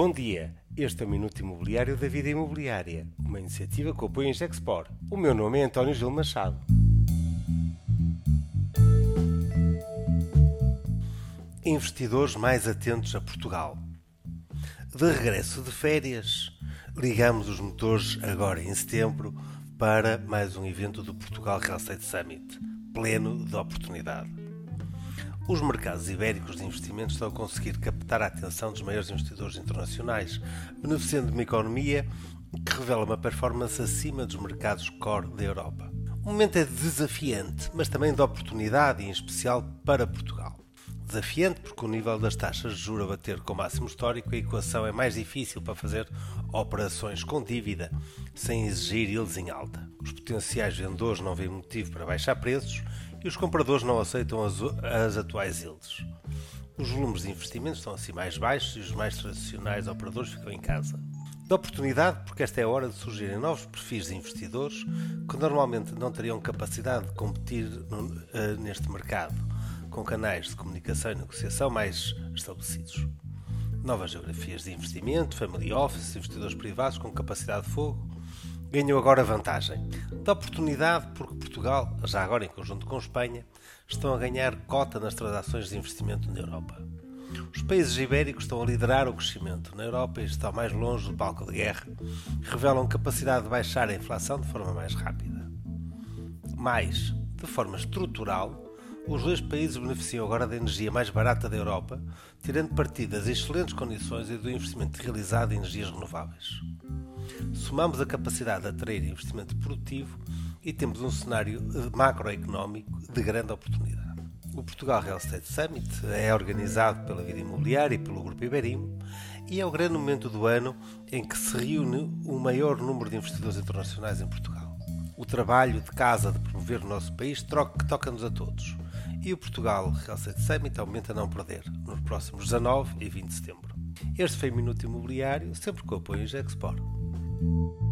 Bom dia, este é o Minuto Imobiliário da Vida Imobiliária, uma iniciativa que apoia a Gexpor. O meu nome é António Gil Machado. Investidores mais atentos a Portugal. De regresso de férias, ligamos os motores agora em setembro para mais um evento do Portugal Real Estate Summit, pleno de oportunidade. Os mercados ibéricos de investimentos estão a conseguir captar a atenção dos maiores investidores internacionais, beneficiando de uma economia que revela uma performance acima dos mercados core da Europa. O momento é desafiante, mas também de oportunidade, em especial para Portugal. Desafiante porque o nível das taxas de juros a bater com o máximo histórico, a equação é mais difícil para fazer operações com dívida, sem exigir yields em alta. Os potenciais vendedores não veem motivo para baixar preços e os compradores não aceitam as, as atuais yields. Os volumes de investimentos estão assim mais baixos e os mais tradicionais operadores ficam em casa. Da oportunidade, porque esta é a hora de surgirem novos perfis de investidores que normalmente não teriam capacidade de competir no, uh, neste mercado, com canais de comunicação e negociação mais estabelecidos. Novas geografias de investimento, family office, investidores privados com capacidade de fogo, ganhou agora vantagem. Da oportunidade porque Portugal, já agora em conjunto com Espanha, estão a ganhar cota nas transações de investimento na Europa. Os países ibéricos estão a liderar o crescimento na Europa e estão mais longe do palco de guerra, revelam capacidade de baixar a inflação de forma mais rápida. Mais, de forma estrutural, os dois países beneficiam agora da energia mais barata da Europa, tirando partido das excelentes condições e do investimento realizado em energias renováveis. Somamos a capacidade de atrair investimento produtivo e temos um cenário macroeconómico de grande oportunidade. O Portugal Real Estate Summit é organizado pela Vida Imobiliária e pelo Grupo Iberimo e é o grande momento do ano em que se reúne o maior número de investidores internacionais em Portugal. O trabalho de casa de promover o nosso país toca-nos a todos e o Portugal Real Estate Summit aumenta a não perder nos próximos 19 e 20 de setembro. Este foi o Minuto Imobiliário, sempre com o apoio em Gexport.